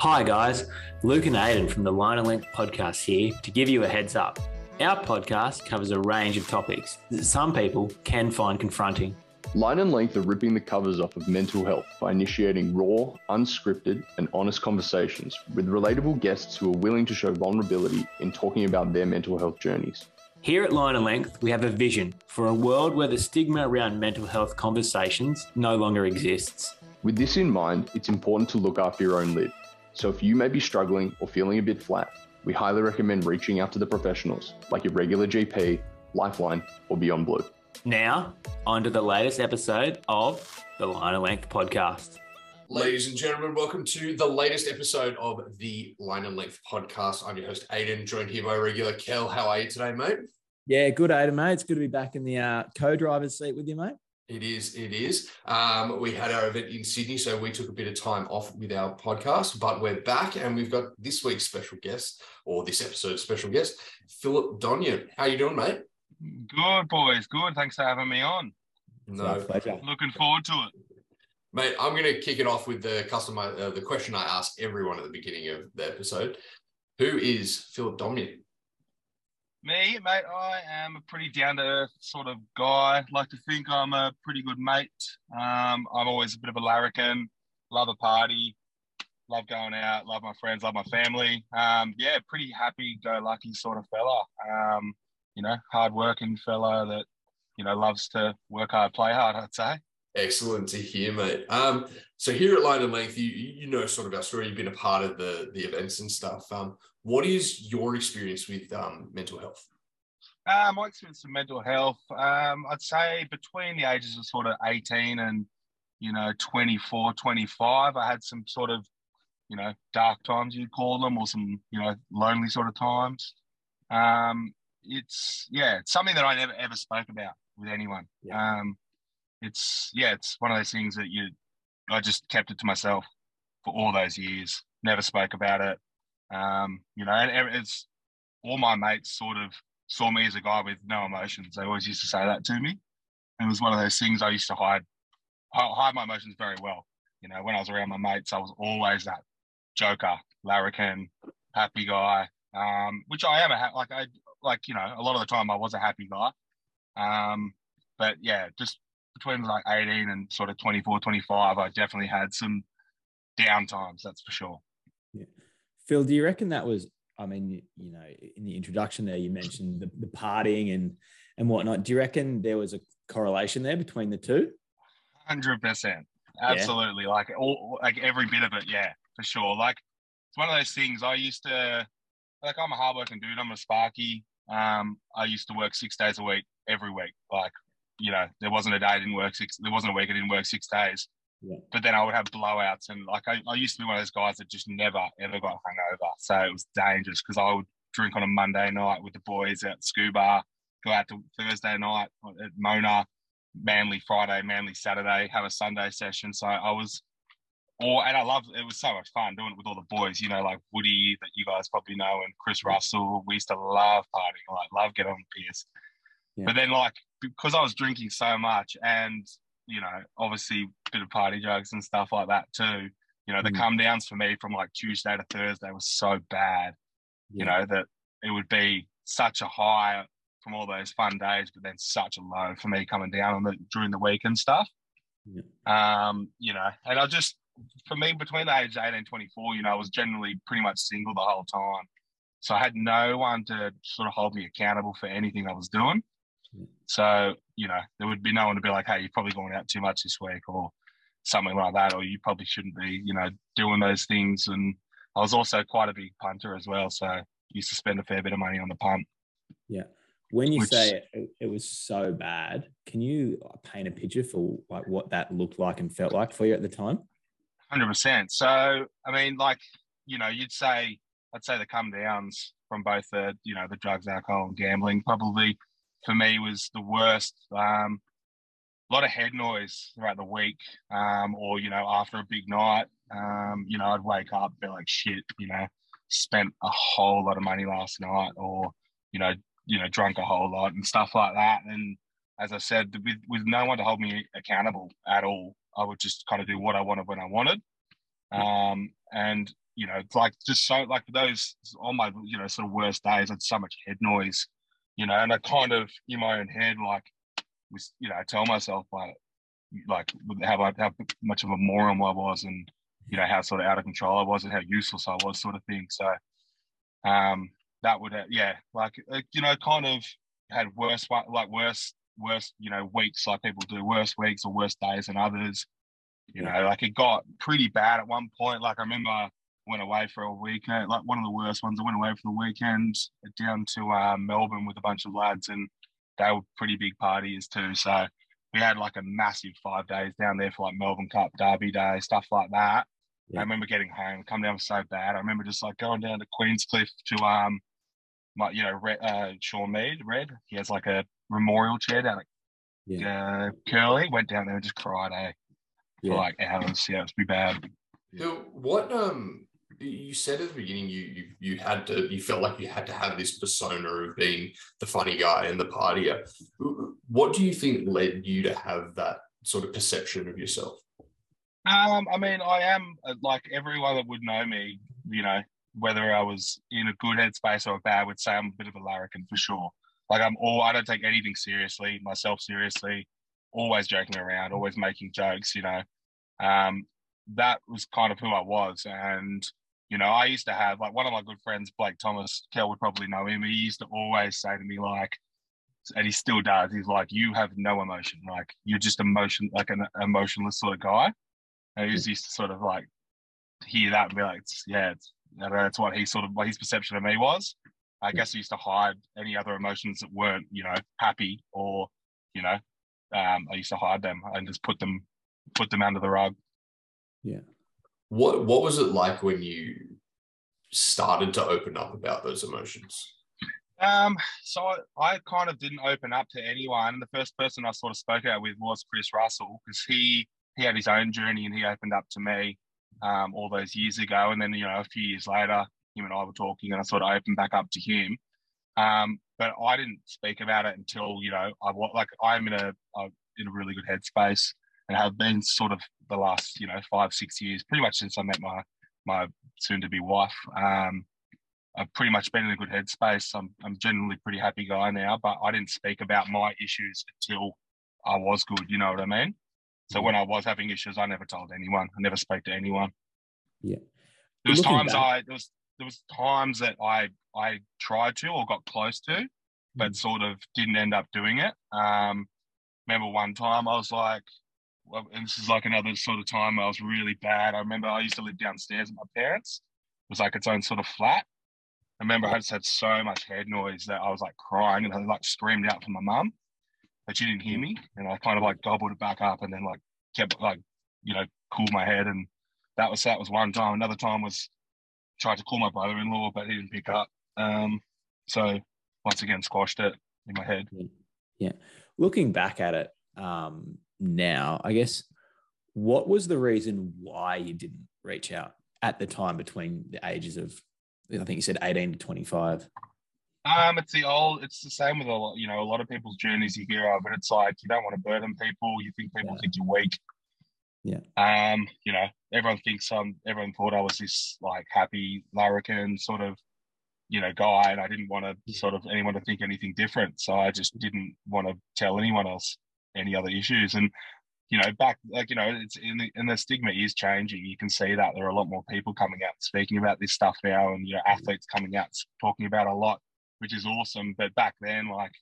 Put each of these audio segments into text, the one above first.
Hi, guys. Luke and Aidan from the Line and Length podcast here to give you a heads up. Our podcast covers a range of topics that some people can find confronting. Line and Length are ripping the covers off of mental health by initiating raw, unscripted, and honest conversations with relatable guests who are willing to show vulnerability in talking about their mental health journeys. Here at Line and Length, we have a vision for a world where the stigma around mental health conversations no longer exists. With this in mind, it's important to look after your own lid. So if you may be struggling or feeling a bit flat, we highly recommend reaching out to the professionals like your regular GP, Lifeline, or Beyond Blue. Now, on to the latest episode of the Line and Length podcast. Ladies and gentlemen, welcome to the latest episode of the Line and Length podcast. I'm your host, Aidan, joined here by regular Kel. How are you today, mate? Yeah, good, Aidan, mate. It's good to be back in the uh, co-driver's seat with you, mate. It is. It is. Um, we had our event in Sydney, so we took a bit of time off with our podcast, but we're back and we've got this week's special guest, or this episode's special guest, Philip Domjen. How you doing, mate? Good, boys. Good. Thanks for having me on. No pleasure. Looking forward to it. Mate, I'm going to kick it off with the customer, uh, the question I ask everyone at the beginning of the episode. Who is Philip Domjen? Me, mate, I am a pretty down to earth sort of guy. Like to think I'm a pretty good mate. Um, I'm always a bit of a larrikin, love a party, love going out, love my friends, love my family. Um, yeah, pretty happy go lucky sort of fella. Um, you know, hard working fella that, you know, loves to work hard, play hard, I'd say. Excellent to hear, mate. Um, so here at Line and Length, you you know sort of our story. You've been a part of the the events and stuff. Um, what is your experience with um, mental health? Uh, my experience with mental health, um, I'd say between the ages of sort of 18 and, you know, 24, 25, I had some sort of, you know, dark times, you'd call them, or some, you know, lonely sort of times. Um, it's, yeah, it's something that I never ever spoke about with anyone. Yeah. Um, it's, yeah, it's one of those things that you, I just kept it to myself for all those years, never spoke about it. Um, you know, and it's all my mates sort of saw me as a guy with no emotions. They always used to say that to me. And it was one of those things I used to hide hide my emotions very well. You know, when I was around my mates, I was always that joker, larrikin, happy guy, um, which I am a like I like you know a lot of the time I was a happy guy. Um, but yeah, just between like 18 and sort of 24, 25, I definitely had some down times. That's for sure. Phil, do you reckon that was? I mean, you know, in the introduction there, you mentioned the, the partying and and whatnot. Do you reckon there was a correlation there between the two? Hundred percent, absolutely. Like all, like every bit of it. Yeah, for sure. Like it's one of those things. I used to, like, I'm a hardworking dude. I'm a sparky. Um, I used to work six days a week, every week. Like, you know, there wasn't a day I didn't work six. There wasn't a week I didn't work six days. Yeah. But then I would have blowouts, and like I, I used to be one of those guys that just never ever got hungover. So it was dangerous because I would drink on a Monday night with the boys at Scuba, go out to Thursday night at Mona, Manly Friday, Manly Saturday, have a Sunday session. So I was, or and I loved it was so much fun doing it with all the boys. You know, like Woody that you guys probably know, and Chris Russell. We used to love partying, like love getting on the. Yeah. But then like because I was drinking so much and you know, obviously a bit of party drugs and stuff like that too. You know, the Mm. come downs for me from like Tuesday to Thursday was so bad, you know, that it would be such a high from all those fun days, but then such a low for me coming down on the during the week and stuff. Yeah. Um, you know, and I just for me between the ages 18 and 24, you know, I was generally pretty much single the whole time. So I had no one to sort of hold me accountable for anything I was doing. So, you know, there would be no one to be like, hey, you're probably going out too much this week or something like that, or you probably shouldn't be, you know, doing those things. And I was also quite a big punter as well. So I used to spend a fair bit of money on the punt. Yeah. When you Which- say it, it was so bad, can you paint a picture for like what that looked like and felt like for you at the time? Hundred percent. So I mean, like you know, you'd say I'd say the come downs from both the you know the drugs, alcohol, and gambling probably for me was the worst. Um, a lot of head noise throughout the week, um, or you know after a big night, um, you know I'd wake up be like shit, you know, spent a whole lot of money last night, or you know you know drunk a whole lot and stuff like that, and as I said, with, with no one to hold me accountable at all, I would just kind of do what I wanted when I wanted. Um, and you know, it's like just so like those on my you know sort of worst days, I had so much head noise, you know, and I kind of in my own head like was you know I tell myself like like how how much of a moron I was and you know how sort of out of control I was and how useless I was sort of thing. So um that would have, yeah like you know kind of had worse like worse worse you know weeks like people do worse weeks or worse days than others. You know, like it got pretty bad at one point. Like I remember went away for a weekend, like one of the worst ones. I went away for the weekend down to uh, Melbourne with a bunch of lads, and they were pretty big parties too. So we had like a massive five days down there for like Melbourne Cup, Derby Day, stuff like that. Yeah. I remember getting home, come down so bad. I remember just like going down to Queenscliff to um, my you know Red, uh, Sean Mead, Red. He has like a memorial chair down at yeah. uh, Curly. Went down there and just cried, eh? For yeah. like hours. Yeah, it was pretty bad. So what um you said at the beginning you, you you had to you felt like you had to have this persona of being the funny guy and the partier. What do you think led you to have that sort of perception of yourself? Um, I mean, I am uh, like everyone that would know me, you know, whether I was in a good headspace or a bad, would say I'm a bit of a larrikin for sure. Like I'm all I don't take anything seriously, myself seriously, always joking around, always making jokes, you know. Um, that was kind of who I was. And you know, I used to have like one of my good friends, Blake Thomas, Kel would probably know him. He used to always say to me, like, and he still does, he's like, you have no emotion. Like, you're just emotion, like an emotionless sort of guy. And he used to sort of like hear that and be like, yeah, it's, that's what he sort of, what his perception of me was. I guess he used to hide any other emotions that weren't, you know, happy or, you know, um, I used to hide them and just put them, put them under the rug. Yeah. What what was it like when you started to open up about those emotions? Um, so I, kind of didn't open up to anyone. And the first person I sort of spoke out with was Chris Russell because he he had his own journey and he opened up to me um, all those years ago. And then you know a few years later, him and I were talking, and I sort of opened back up to him. Um, but I didn't speak about it until you know I like I'm in a, a in a really good headspace and have been sort of the last you know five six years, pretty much since I met my my soon to be wife. Um, I've pretty much been in a good headspace. I'm I'm generally pretty happy guy now, but I didn't speak about my issues until I was good. You know what I mean? So when I was having issues, I never told anyone. I never spoke to anyone. Yeah. There was times back. I there was there was times that I I tried to or got close to, but mm. sort of didn't end up doing it. Um, remember one time I was like, and this is like another sort of time I was really bad. I remember I used to live downstairs with my parents. It was like its own sort of flat. I remember I just had so much head noise that I was like crying and I like screamed out for my mum, but she didn't hear me. And I kind of like gobbled it back up and then like kept like, you know, cooled my head. And that was, that was one time. Another time was tried to call my brother-in-law, but he didn't pick up. Um, so once again, squashed it in my head. Yeah. Looking back at it, um, now, I guess, what was the reason why you didn't reach out at the time between the ages of, I think you said 18 to 25? Um, it's the old. It's the same with a lot. You know, a lot of people's journeys you hear of, but it's like you don't want to burden people. You think people yeah. think you're weak. Yeah. Um, you know, everyone thinks um, everyone thought I was this like happy larrikin sort of, you know, guy, and I didn't want to sort of anyone to think anything different. So I just didn't want to tell anyone else any other issues. And you know, back like you know, it's in the and the stigma is changing. You can see that there are a lot more people coming out speaking about this stuff now, and you know, athletes coming out talking about a lot, which is awesome. But back then, like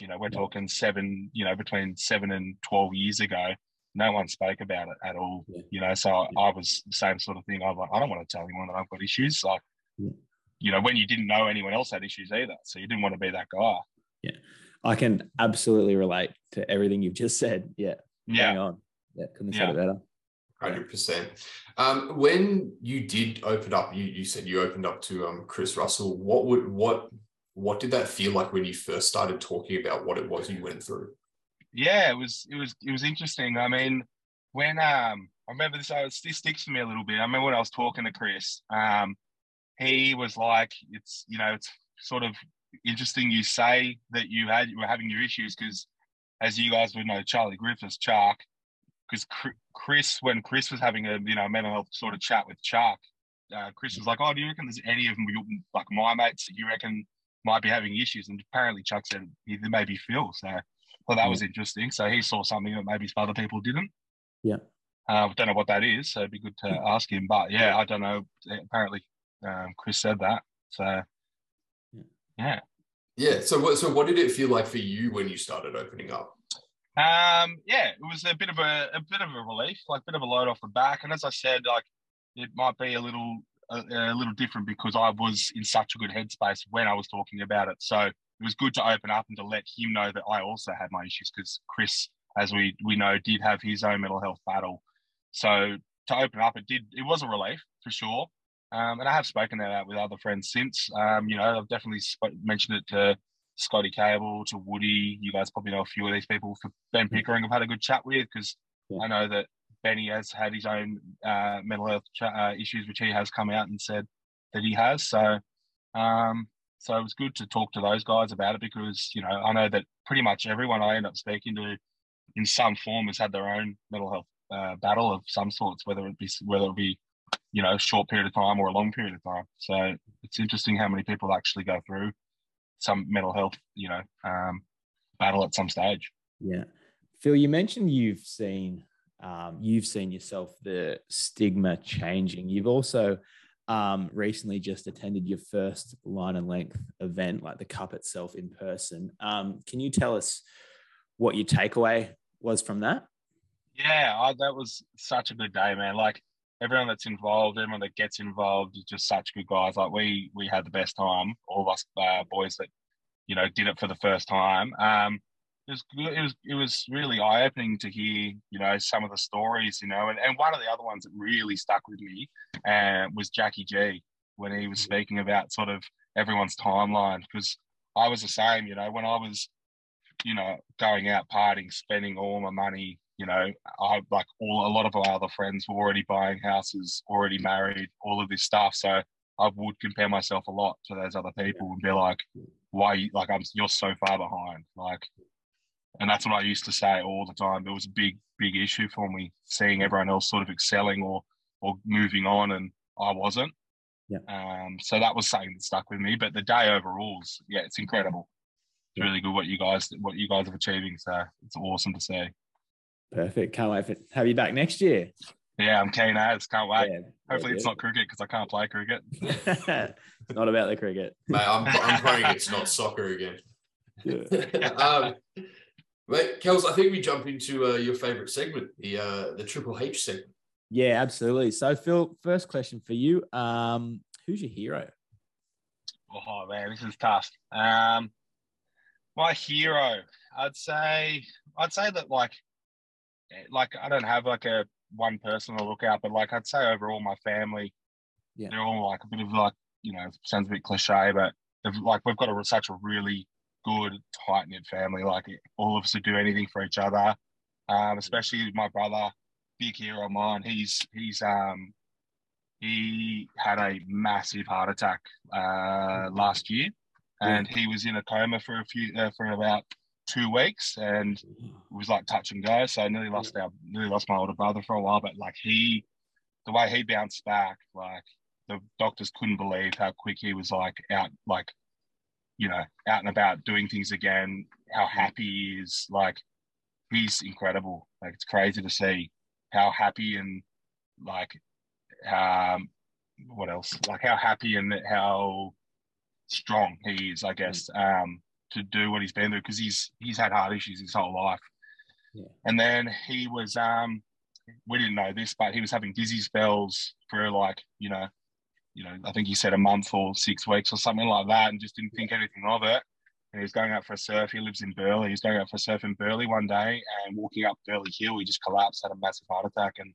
you know, we're talking seven, you know, between seven and twelve years ago, no one spoke about it at all. Yeah. You know, so yeah. I was the same sort of thing. I was like, I don't want to tell anyone that I've got issues. Like, yeah. you know, when you didn't know anyone else had issues either, so you didn't want to be that guy. Yeah. I can absolutely relate to everything you've just said. Yeah. Yeah. Hang on. Yeah. Couldn't have yeah. said it better. Hundred percent. Um, when you did open up, you, you said you opened up to um, Chris Russell. What would what what did that feel like when you first started talking about what it was you went through? Yeah, it was it was it was interesting. I mean, when um I remember this, uh, this sticks for me a little bit. I remember when I was talking to Chris, um, he was like, "It's you know, it's sort of interesting you say that you had you were having your issues because, as you guys would know, Charlie Griffiths, Chark, because Chris, when Chris was having a you know mental health sort of chat with Chark, uh, Chris was like, "Oh, do you reckon there's any of them like my mates that you reckon might be having issues?" And apparently Chuck said there may be Phil. So well, that was interesting. So he saw something that maybe some other people didn't. Yeah. Uh, don't know what that is, so it'd be good to ask him. But yeah, I don't know. Apparently, um, Chris said that. So yeah. Yeah. So what? So what did it feel like for you when you started opening up? Um, yeah, it was a bit of a, a bit of a relief, like a bit of a load off the back. And as I said, like it might be a little a, a, little different because I was in such a good headspace when I was talking about it. So it was good to open up and to let him know that I also had my issues because Chris, as we we know, did have his own mental health battle. So to open up, it did it was a relief for sure. Um, and I have spoken that out with other friends since. Um, you know, I've definitely sp- mentioned it to Scotty Cable, to Woody. You guys probably know a few of these people. For Ben Pickering, I've had a good chat with because yeah. I know that Benny has had his own uh, mental health ch- uh, issues, which he has come out and said that he has. So, um, so it was good to talk to those guys about it because you know I know that pretty much everyone I end up speaking to, in some form, has had their own mental health uh, battle of some sorts, whether it be whether it be you know a short period of time or a long period of time. So it's interesting how many people actually go through some mental health, you know, um, battle at some stage. Yeah, Phil, you mentioned you've seen um, you've seen yourself the stigma changing. You've also um, recently just attended your first line and length event, like the cup itself in person. Um, can you tell us what your takeaway was from that? Yeah, I, that was such a good day, man. Like everyone that's involved, everyone that gets involved is just such good guys. Like we we had the best time, all of us uh, boys that you know did it for the first time. Um, it was it was it was really eye opening to hear you know some of the stories, you know, and, and one of the other ones that really stuck with me uh, was Jackie G when he was mm-hmm. speaking about sort of everyone's timeline because I was the same, you know, when I was you know going out partying, spending all my money you know, I like all a lot of my other friends were already buying houses, already married, all of this stuff. So I would compare myself a lot to those other people and be like, why like I'm you're so far behind. Like and that's what I used to say all the time. It was a big, big issue for me seeing everyone else sort of excelling or or moving on and I wasn't. Yeah. Um, so that was something that stuck with me. But the day overall, yeah, it's incredible. It's really good what you guys what you guys are achieving. So it's awesome to see. Perfect. Can't wait for have you back next year. Yeah, I'm keen as. Can't wait. Yeah, Hopefully, it's not cricket because I can't play cricket. it's not about the cricket. Mate, I'm, I'm praying it's not soccer again. Yeah. um, mate, Kels, I think we jump into uh, your favorite segment, the uh, the Triple H segment. Yeah, absolutely. So, Phil, first question for you: um, Who's your hero? Oh man, this is tough. Um, my hero, I'd say, I'd say that like like I don't have like a one person to look out, but like I'd say overall my family, yeah. they're all like a bit of like you know sounds a bit cliche, but like we've got a, such a really good tight knit family. Like all of us would do anything for each other, um, especially my brother, big hero of mine. He's he's um he had a massive heart attack uh, last year, and he was in a coma for a few uh, for about two weeks and it was like touch and go. So I nearly lost our nearly lost my older brother for a while, but like he the way he bounced back, like the doctors couldn't believe how quick he was like out like you know, out and about doing things again, how happy he is, like he's incredible. Like it's crazy to see how happy and like um what else? Like how happy and how strong he is, I guess. Um to do what he's been through because he's he's had heart issues his whole life. Yeah. And then he was um we didn't know this, but he was having dizzy spells for like, you know, you know, I think he said a month or six weeks or something like that, and just didn't think anything of it. And he was going out for a surf. He lives in Burleigh. He was going out for a surf in Burleigh one day and walking up Burleigh Hill, he just collapsed, had a massive heart attack. And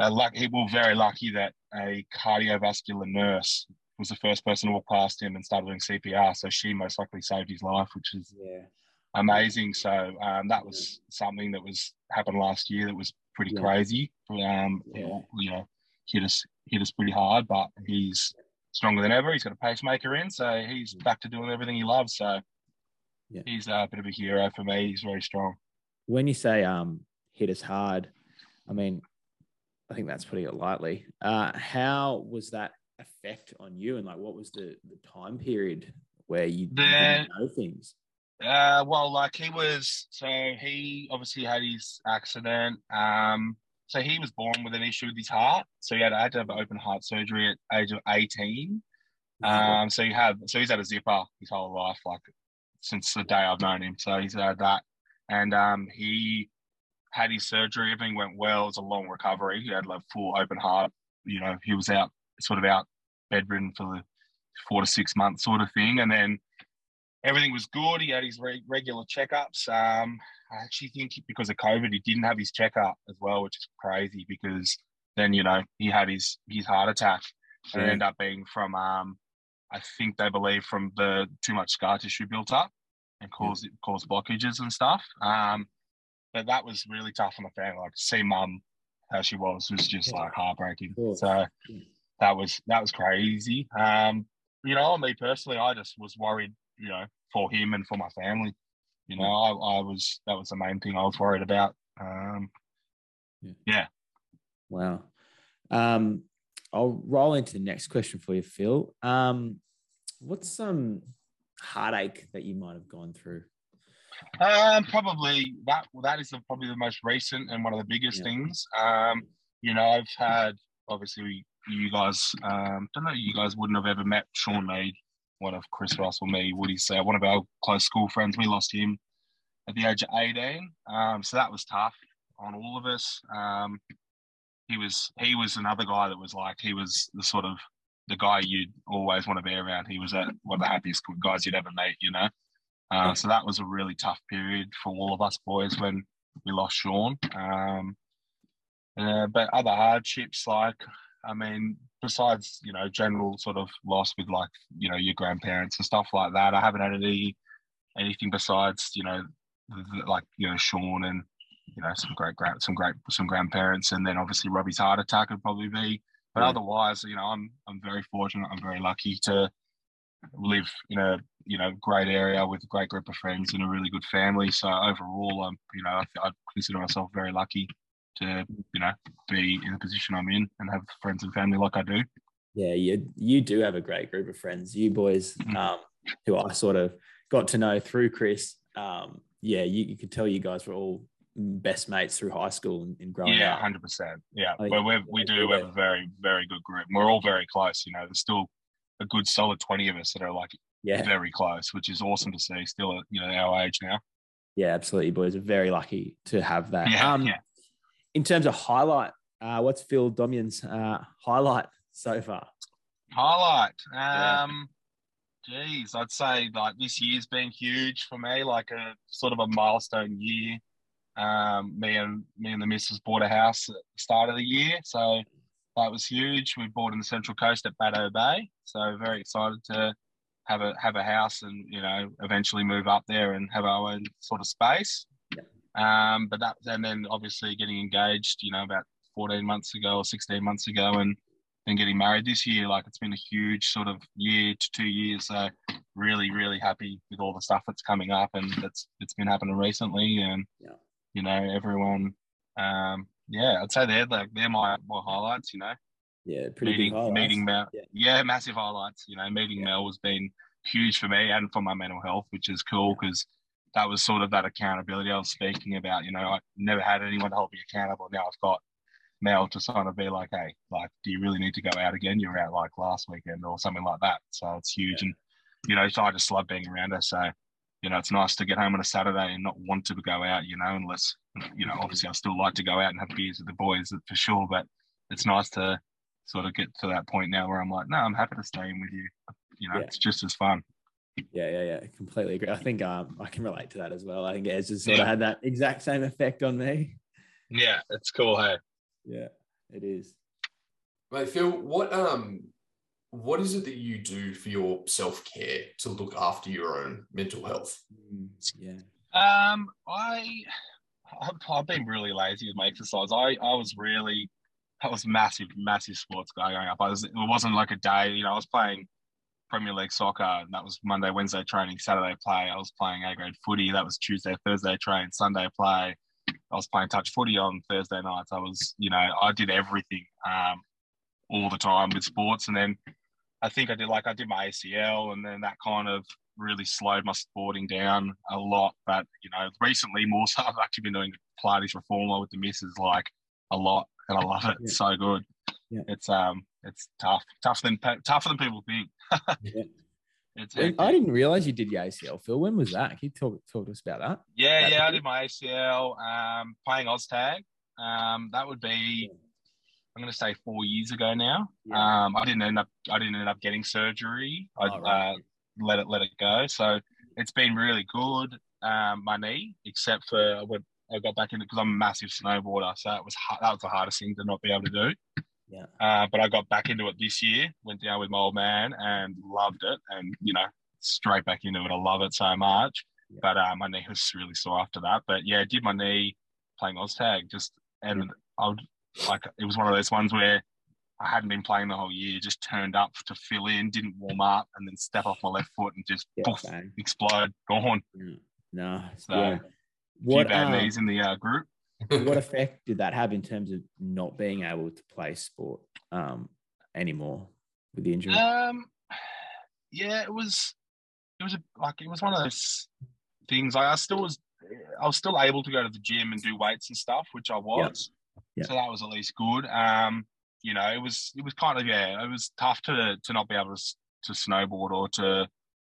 uh, luck, he was very lucky that a cardiovascular nurse was the first person to walk past him and started doing CPR. So she most likely saved his life, which is yeah. amazing. So um, that was yeah. something that was happened last year that was pretty yeah. crazy. Um, you know, hit us hit us pretty hard, but he's stronger than ever. He's got a pacemaker in, so he's back to doing everything he loves. So he's a bit of a hero for me. He's very strong. When you say um, hit us hard, I mean, I think that's putting it lightly. Uh, how was that effect on you, and like what was the the time period where you The- didn't know things? Uh, well, like he was, so he obviously had his accident. Um, so he was born with an issue with his heart. So he had, had to have open heart surgery at age of 18. Um, so he had, so he's had a zipper his whole life, like since the day I've known him. So he's had that, and um, he had his surgery. Everything went well. It was a long recovery. He had like full open heart. You know, he was out, sort of out bedridden for the four to six months sort of thing, and then everything was good. He had his re- regular checkups. Um, I actually think because of COVID, he didn't have his checkup as well, which is crazy because then you know he had his his heart attack, and it ended up being from um, I think they believe from the too much scar tissue built up and caused caused blockages and stuff. Um, but that was really tough on the family. Like to see mum how she was was just like heartbreaking. So Yeah. That was that was crazy. Um, you know, me personally, I just was worried, you know, for him and for my family. You know, I, I was that was the main thing I was worried about. Um, yeah. Wow. Um, I'll roll into the next question for you, Phil. Um, what's some heartache that you might have gone through? um, probably that that is the, probably the most recent and one of the biggest Yeah. things. Um, you know, I've had obviously you guys. Um, don't know, you guys wouldn't have ever met Sean Mead, one of Chris Russell, me, Woody's uh, one of our close school friends. We lost him at the age of 18. Um, so that was tough on all of us. Um, he was he was another guy that was like he was the sort of the guy you'd always want to be around. He was a, one of the happiest guys you'd ever meet, you know. Uh, So that was a really tough period for all of us boys when we lost Sean. Um, uh, but other hardships, like I mean, besides you know general sort of loss with like you know your grandparents and stuff like that, I haven't had any anything besides you know like you know Sean and you know some great grand some great some grandparents, and then obviously Robbie's heart attack would probably be. But Yeah. otherwise, you know, I'm I'm very fortunate. I'm very lucky to live in a you know great area with a great group of friends and a really good family. So overall, I'm you know I, I consider myself very lucky to you know be in the position I'm in and have friends and family like I do. Yeah, you you do have a great group of friends. You boys, Mhm. um, who I sort of got to know through Chris. Um, yeah, you, you could tell you guys were all best mates through high school and, and growing yeah, up. hundred percent. Yeah, well, we've, we do yeah. have a very very good group. We're all very close. You know, there's still a good solid twenty of us that are like Yeah, very close, which is awesome to see. Still at you know our age now. yeah, absolutely. Boys are very lucky to have that. Yeah, um, yeah. In terms of highlight, uh, what's Phil Domjen's uh, highlight so far? Highlight. Yeah. Um, geez, I'd say like this year's been huge for me, like a sort of a milestone year. Um, me and me and the missus bought a house at the start of the year, so that was huge. We bought in the Central Coast at Bateau Bay, so very excited to have a have a house and you know eventually move up there and have our own sort of space. Um, but that and then obviously getting engaged, you know, about 14 months ago or 16 months ago, and then getting married this year. Like it's been a huge sort of year to two years. So really, really happy with all the stuff that's coming up and that's it's been happening recently. And Yeah. you know, everyone. Um, yeah, I'd say they're like they're my, my highlights. You know, Yeah, pretty meeting big highlights. meeting Mel. Yeah. Yeah. massive highlights. You know, meeting Yeah. Mel has been huge for me and for my mental health, which is cool because that was sort of that accountability I was speaking about. You know, I never had anyone to hold me accountable. Now I've got Mel to sort of be like, hey, like, do you really need to go out again? You were out like last weekend or something like that. So it's huge. And, you know, so I just love being around her. So, you know, it's nice to get home on a Saturday and not want to go out, you know, unless, you know, obviously I still like to go out and have beers with the boys for sure. But it's nice to sort of get to that point now where I'm like, no, I'm happy to stay in with you. You know, Yeah. it's just as fun. Yeah, yeah, yeah. Completely agree. I think um, I can relate to that as well. I think Ez has sort Yeah. of had that exact same effect on me. Yeah, it's cool. Hey. Yeah, it is. Mate, Phil, what um, what is it that you do for your self care to look after your own mental health? Mm, yeah. Um, I, I've, I've been really lazy with my exercise. I, I was really, I was massive, massive sports guy growing up. I was, it wasn't like a day, you know, I was playing Premier League soccer, and that was Monday, Wednesday training, Saturday play. I was playing A grade footy. That was Tuesday, Thursday train, Sunday play. I was playing touch footy on Thursday nights. I was, you know, I did everything um, all the time with sports, and then I think I did like I did my ACL, and then that kind of really slowed my sporting down a lot. But you know, recently more so, I've actually been doing Pilates reformer with the misses like a lot, and I love it. It's so good. Yeah. It's um, it's tough, tougher than tougher than people think. Yeah. I didn't realize you did your ACL, Phil. When was that? Can you talk, talk to us about that? Yeah, That yeah, I did my ACL um, playing OzTag. Um, that would be, I'm going to say four years ago now. Yeah. Um, I didn't end up, I didn't end up getting surgery. I Oh, right. uh, let it let it go. So it's been really good. Um, my knee, except for I went, I got back into because I'm a massive snowboarder, so it was that was the hardest thing to not be able to do. Yeah. Uh, but I got back into it this year. Went down with my old man and loved it, and you know, straight back into it. I love it so much. Yeah. But uh, my knee was really sore after that. But yeah, did my knee playing OzTag just, and I would like it was one of those ones where I hadn't been playing the whole year, just turned up to fill in, didn't warm up, and then step off my left foot and just Yeah, poof, explode, gone. No. So, yeah. Few What bad um, knees in the uh, group. What effect did that have in terms of not being able to play sport um, anymore with the injury? Um, yeah, it was. It was a, like it was one of those things. Like I still was, I was still able to go to the gym and do weights and stuff, which I was. Yeah. So that was at least good. Um, you know, it was it was kind of yeah, it was tough to to not be able to to snowboard or to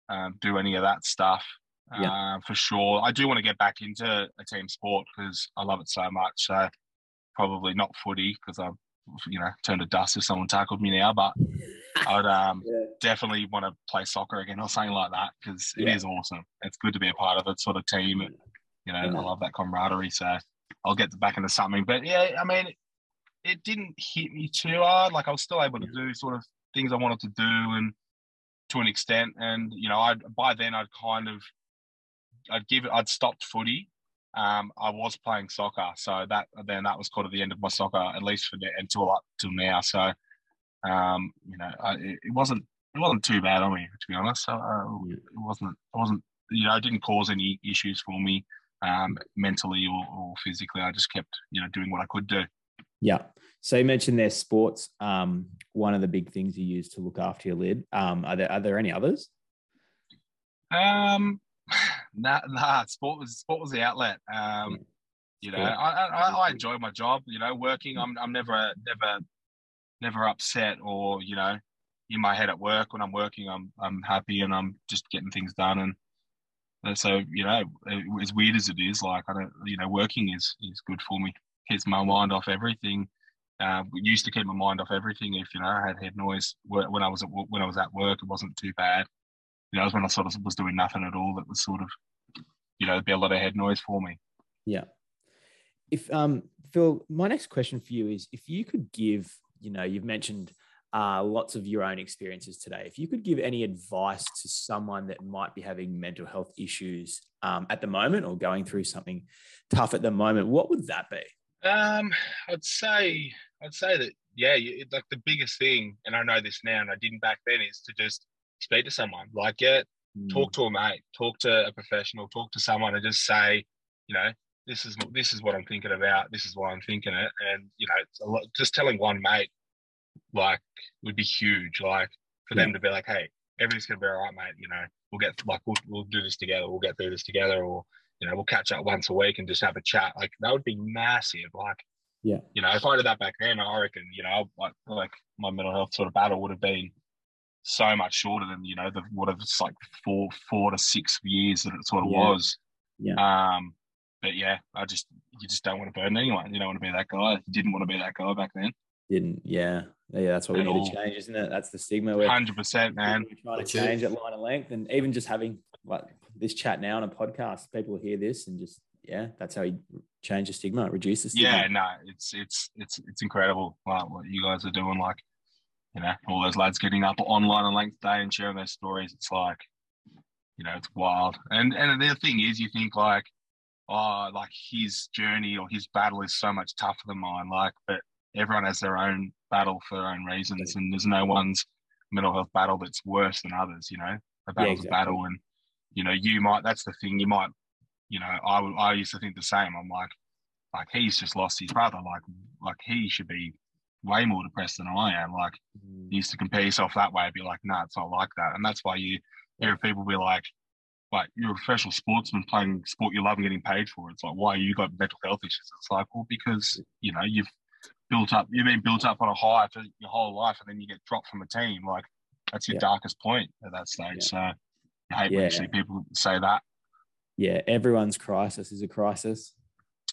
um, do any of that stuff. Yeah. Uh, for sure, I do want to get back into a team sport because I love it so much. So probably not footy because I've you know turned to dust if someone tackled me now, but I'd um Yeah. definitely want to play soccer again or something like that because it Yeah. is awesome. It's good to be a part of it sort of team. You know. I love that camaraderie. So I'll get back into something. But yeah, I mean, it didn't hit me too hard. Like I was still able to do sort of things I wanted to do and to an extent. And you know, I by then I'd kind of I'd give it I'd stopped footy. Um, I was playing soccer, so that then that was kind of the end of my soccer, at least for the, until up till now. So, um, you know, I, it, it wasn't it wasn't too bad on me to be honest. So, uh, it wasn't it wasn't you know it didn't cause any issues for me um, mentally or, or physically. I just kept you know doing what I could do. Yeah. So you mentioned their sports. Um, one of the big things you use to look after your lid. Um, are there are there any others? Um, nah, nah. Sport was sport was the outlet. Um, you know, I, I I enjoy my job. You know, working. I'm I'm never never never upset or you know in my head at work when I'm working. I'm I'm happy and I'm just getting things done and. and so you know, as weird as it is, like I don't, you know, working is is good for me. Keeps my mind off everything. Uh, used to keep my mind off everything. If you know, I had head noise when I was at when I was at work, it wasn't too bad you know, it was when I sort of was doing nothing at all that was sort of, you know, be a lot of head noise for me. Yeah. If um Phil, my next question for you is if you could give, you know, you've mentioned uh, lots of your own experiences today. If you could give any advice to someone that might be having mental health issues um, at the moment or going through something tough at the moment, what would that be? Um, I'd say, I'd say that, yeah, you, like the biggest thing, and I know this now, and I didn't back then, is to just speak to someone, like get talk mm. to a mate, talk to a professional, talk to someone, and just say, you know, this is this is what I'm thinking about. This is why I'm thinking it, and you know, lot, just telling one mate, like, would be huge. Like for them to be like, hey, everything's gonna be all right, mate. You know, we'll get like we'll we'll do this together. We'll get through this together, or you know, we'll catch up once a week and just have a chat. Like that would be massive. Like, Yeah. you know, if I did that back then, I reckon, you know, like like my mental health sort of battle would have been so much shorter than you know the what if it's like four four to six years that it sort of Yeah. was. Yeah. Um, but yeah, I just you just don't want to burden anyone. You don't want to be that guy. You didn't want to be that guy back then. Didn't, yeah. Yeah, that's what we need all. to change, isn't it? That's the stigma we're, Hundred percent, man. we're trying That's to it. change at line of length. And even just having like this chat now on a podcast, people hear this and just, yeah, that's how you change the stigma, reduce the stigma. Yeah, no, it's it's it's it's incredible like, what you guys are doing. Like, you know, all those lads getting up online on length day and sharing their stories. It's like, you know, it's wild. And and the thing is, you think like, oh, like his journey or his battle is so much tougher than mine. Like, but everyone has their own battle for their own reasons, and there's no one's mental health battle that's worse than others. You know, a battle's exactly. a battle, and you know, you might. That's the thing. You might. You know, I would- I used to think the same. I'm like, like he's just lost his brother. Like like he should be way more depressed than I am. Like Mm. you used to compare yourself that way, be like, nah, it's not like that. And that's why you hear people be like, like you're a professional sportsman playing sport you love and getting paid for. It's like, why you got mental health issues? It's like, well, because you know you've built up, you've been built up on a high for your whole life, and then you get dropped from a team. Like that's your Yeah. darkest point at that stage. Yeah. So I hate when Yeah. you see people say that. Yeah, everyone's crisis is a crisis.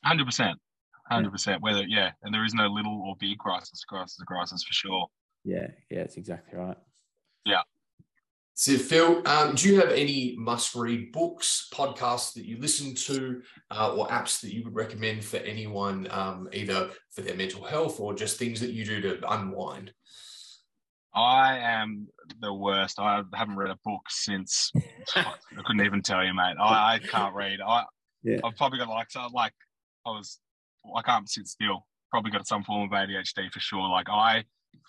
Hundred percent, hundred percent. Whether yeah, and there is no little or big crisis. Crisis is crisis for sure. Yeah, yeah, it's exactly right. Yeah. So, Phil, um, do you have any must-read books, podcasts that you listen to, uh, or apps that you would recommend for anyone, um, either for their mental health or just things that you do to unwind? I am the worst. I haven't read a book since I couldn't even tell you, mate. I, I can't read. I Yeah. I've probably got like so like I was I can't sit still. Probably got some form of ADHD for sure. Like I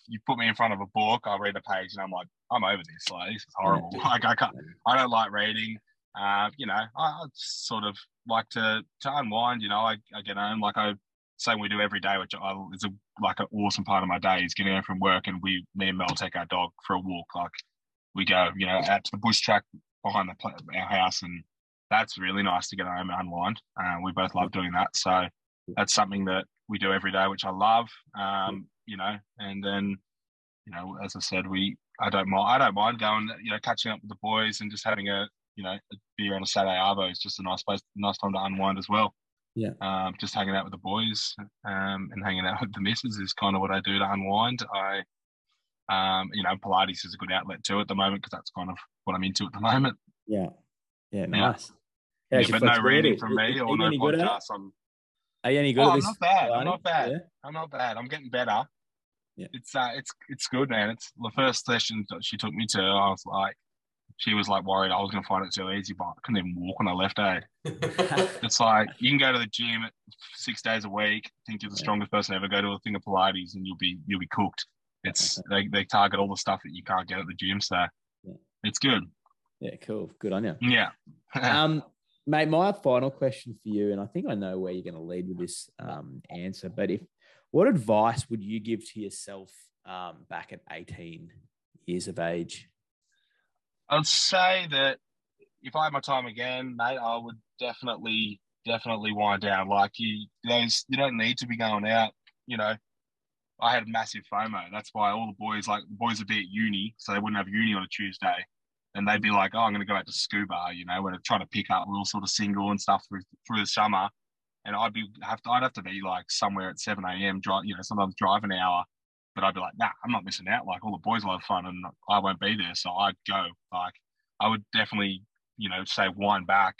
you put me in front of a book, I'll read a page and I'm like, I'm over this. Like this is horrible. Like I can't I don't like reading. Uh, you know, I, I sort of like to to unwind, you know, I, I get home like I same we do every day, which I, is a, like an awesome part of my day is getting home from work and we, me and Mel take our dog for a walk. Like we go, you know, out to the bush track behind the our house, and that's really nice to get home and unwind. Uh, we both love doing that, so that's something that we do every day, which I love. Um, you know, and then, you know, as I said, we I don't mind I don't mind going, you know, catching up with the boys and just having a you know a beer on a Saturday arvo is just a nice place, nice time to unwind as well Yeah. um, just hanging out with the boys um, and hanging out with the missus is kind of what I do to unwind. I, um, you know, Pilates is a good outlet too at the moment because that's kind of what I'm into at the moment. Yeah, yeah, nice. Yeah, your but no reading from me or no any good at it? podcasts. I'm, Are you any good oh, at I'm not bad. I'm not bad. Yeah. I'm not bad. I'm getting better. Yeah. It's uh, it's it's good, man. It's the first session she took me to. I was like, she was like worried I was going to find it too easy, but I couldn't even walk when I left. Eh? It's like you can go to the gym six days a week, think you're the Yeah. strongest person ever, go to a thing of Pilates and you'll be you'll be cooked. It's they, they target all the stuff that you can't get at the gym, so Yeah. it's good. Yeah, cool. Good on you. Yeah. um, mate, my final question for you, and I think I know where you're going to lead with this um, answer, but if what advice would you give to yourself um, back at 18 years of age? I'd say that if I had my time again, mate, I would definitely definitely wind down. Like you those you don't need to be going out, you know. I had massive FOMO. That's why all the boys like the boys would be at uni, so they wouldn't have uni on a Tuesday. And they'd be like, Oh, I'm gonna go out to scuba, you know, when they're trying to pick up, we're all sort of single and stuff through through the summer. And I'd be have to I'd have to be like somewhere at seven AM drive, you know, sometimes drive an hour. But I'd be like, nah, I'm not missing out. Like all the boys will have fun and I won't be there. So I'd go. Like I would definitely, you know, say wind back,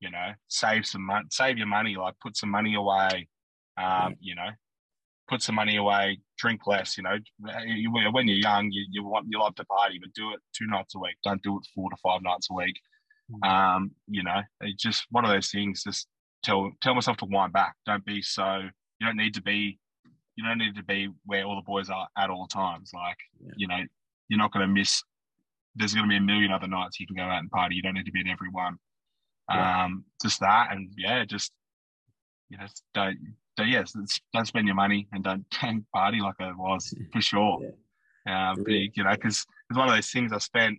you know, save some money, save your money, like put some money away, um, you know, put some money away, drink less, you know, when you're young, you, you want, you love to party, but do it two nights a week. Don't do it four to five nights a week. Um, you know, it's just one of those things, just tell, tell myself to wind back. Don't be so, you don't need to be, you don't need to be where all the boys are at all times. Like, Yeah. you know, you're not going to miss there's going to be a million other nights you can go out and party. You don't need to be at every one. Yeah. Um, just that, and yeah, just you know, don't, don't yeah, s- don't spend your money and don't, don't party like I was for sure. Um, big, you know, because it's one of those things I spent.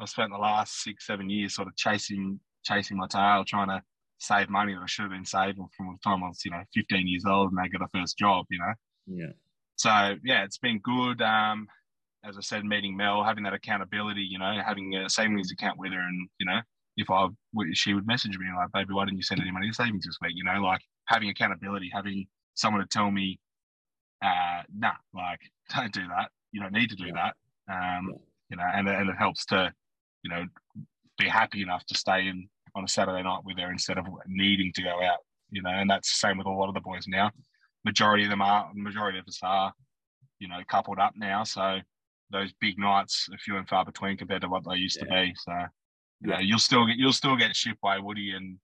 I spent the last six, seven years sort of chasing, chasing my tail, trying to save money that I should have been saving from the time I was, you know, 15 years old and I got a first job, you know. Yeah. So yeah, it's been good. Um, as I said, meeting Mel, having that accountability, you know, having a savings account with her, and you know, if I she would message me like, "Baby, why didn't you send any money to savings this week?" You know, like having accountability, having someone to tell me, uh, "Nah, like don't do that. You don't need to do Yeah. that." Um, Yeah. you know, and and it helps to, you know, be happy enough to stay in on a Saturday night with her instead of needing to go out. You know, and that's the same with a lot of the boys now. Majority of them are, majority of us are, you know, coupled up now. So those big nights are few and far between compared to what they used to be. So, you know, you'll still get you'll still get shipped by Woody, and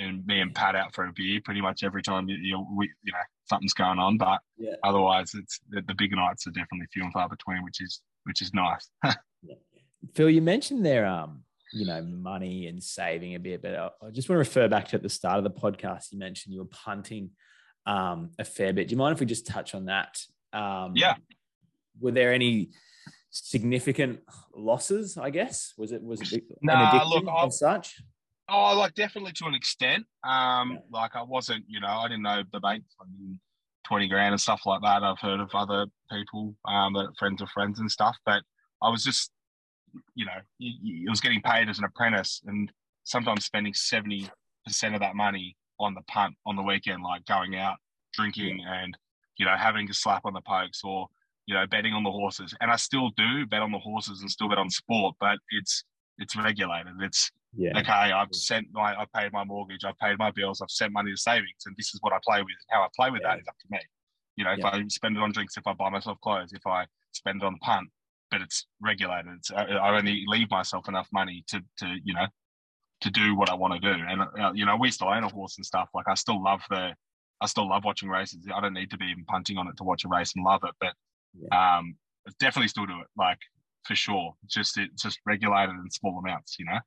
and me and Pat out for a beer pretty much every time you you, we, you know something's going on. But Yeah. otherwise, it's the, the bigger nights are definitely few and far between, which is which is nice. Phil, you mentioned there, um, you know, money and saving a bit, but I, I just want to refer back to at the start of the podcast. You mentioned you were punting um, a fair bit. Do you mind if we just touch on that? Um, Yeah. Were there any significant losses? I guess was it was it an Nah, addiction look, I- and such? Oh, like definitely to an extent. Um, Yeah. like I wasn't, you know, I didn't know the bank twenty grand and stuff like that. I've heard of other people, um, that friends of friends and stuff, but I was just, you know, you, was getting paid as an apprentice, and sometimes spending seventy percent of that money on the punt on the weekend, like going out drinking and you know having to slap on the pokes or you know betting on the horses. And I still do bet on the horses and still bet on sport, but it's it's regulated. It's Yeah, okay, I've sent my, I've paid my mortgage, I've paid my bills, I've sent money to savings, and this is what I play with. How I play with that Yeah. is up to me. You know, if Yeah. I spend it on drinks, if I buy myself clothes, if I spend it on punt, but it's regulated. It's, I, I only leave myself enough money to, to you know, to do what I want to do. And uh, you know, we still own a horse and stuff. Like I still love the, I still love watching races. I don't need to be even punting on it to watch a race and love it, but um, definitely still do it. Like for sure, just it's just regulated in small amounts. You know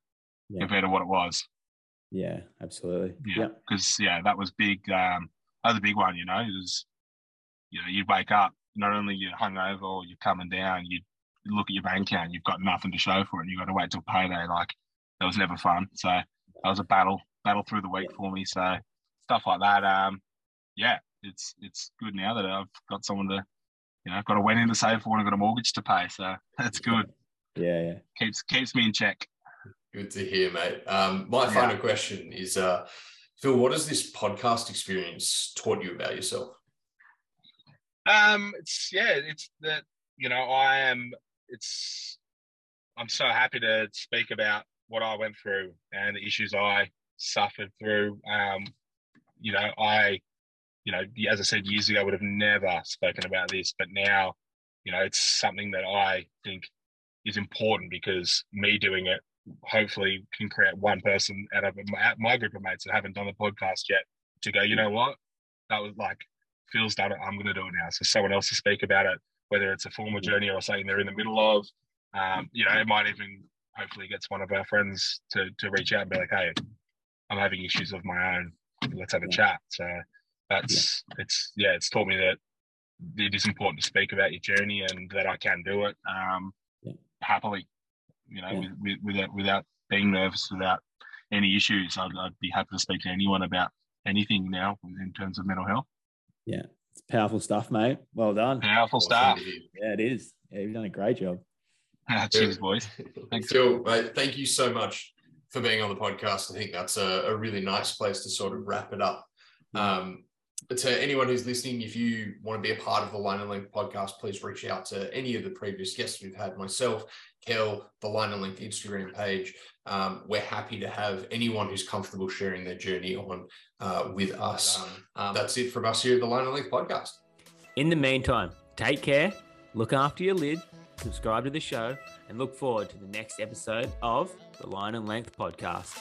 Yeah. compared to what it was. yeah, absolutely. Yeah, Yeah, because yeah, that was big. Um, that was a big one. You know, it was, you know, you wake up not only you're hungover or you're coming down, you look at your bank account, you've got nothing to show for it, and you've got to wait till payday. Like that was never fun. So that was a battle, battle through the week for me. So stuff like that. Um, yeah, it's it's good now that I've got someone to, you know, I've got a wedding to save for and I've got a mortgage to pay. So that's good. yeah, yeah. Keeps keeps me in check. Good to hear, mate. Um, my Yeah. final question is, uh, Phil, what has this podcast experience taught you about yourself? Um, it's yeah, it's that you know I am. It's I'm so happy to speak about what I went through and the issues I suffered through. Um, you know, I, you know, as I said years ago, I would have never spoken about this, but now, you know, it's something that I think is important because me doing it hopefully can create one person out of my, my group of mates that haven't done the podcast yet to go, you know what, that was like Phil's done it. I'm going to do it now. So someone else to speak about it, whether it's a former journey or something they're in the middle of. Um, you know, it might even hopefully gets one of our friends to to reach out and be like, hey, I'm having issues of my own. Let's have a chat. So that's it's yeah, it's taught me that it is important to speak about your journey and that I can do it um, Yeah. happily. You know, Yeah. with, with, without without being nervous, without any issues. I'd, I'd be happy to speak to anyone about anything now in terms of mental health. Yeah, it's powerful stuff, mate. Well done. Powerful Awesome stuff. Yeah, it is. Yeah, you've done a great job. Cheers, boys. Thanks. Phil, mate, thank you so much for being on the podcast. I think that's a, a really nice place to sort of wrap it up. Um, to anyone who's listening, if you want to be a part of the Line and Length podcast, please reach out to any of the previous guests we've had, myself, Kel, the Line and Length Instagram page. Um, we're happy to have anyone who's comfortable sharing their journey on uh, with us. Um, that's it from us here at the Line and Length podcast. In the meantime, take care, look after your lid, subscribe to the show, and look forward to the next episode of the Line and Length podcast.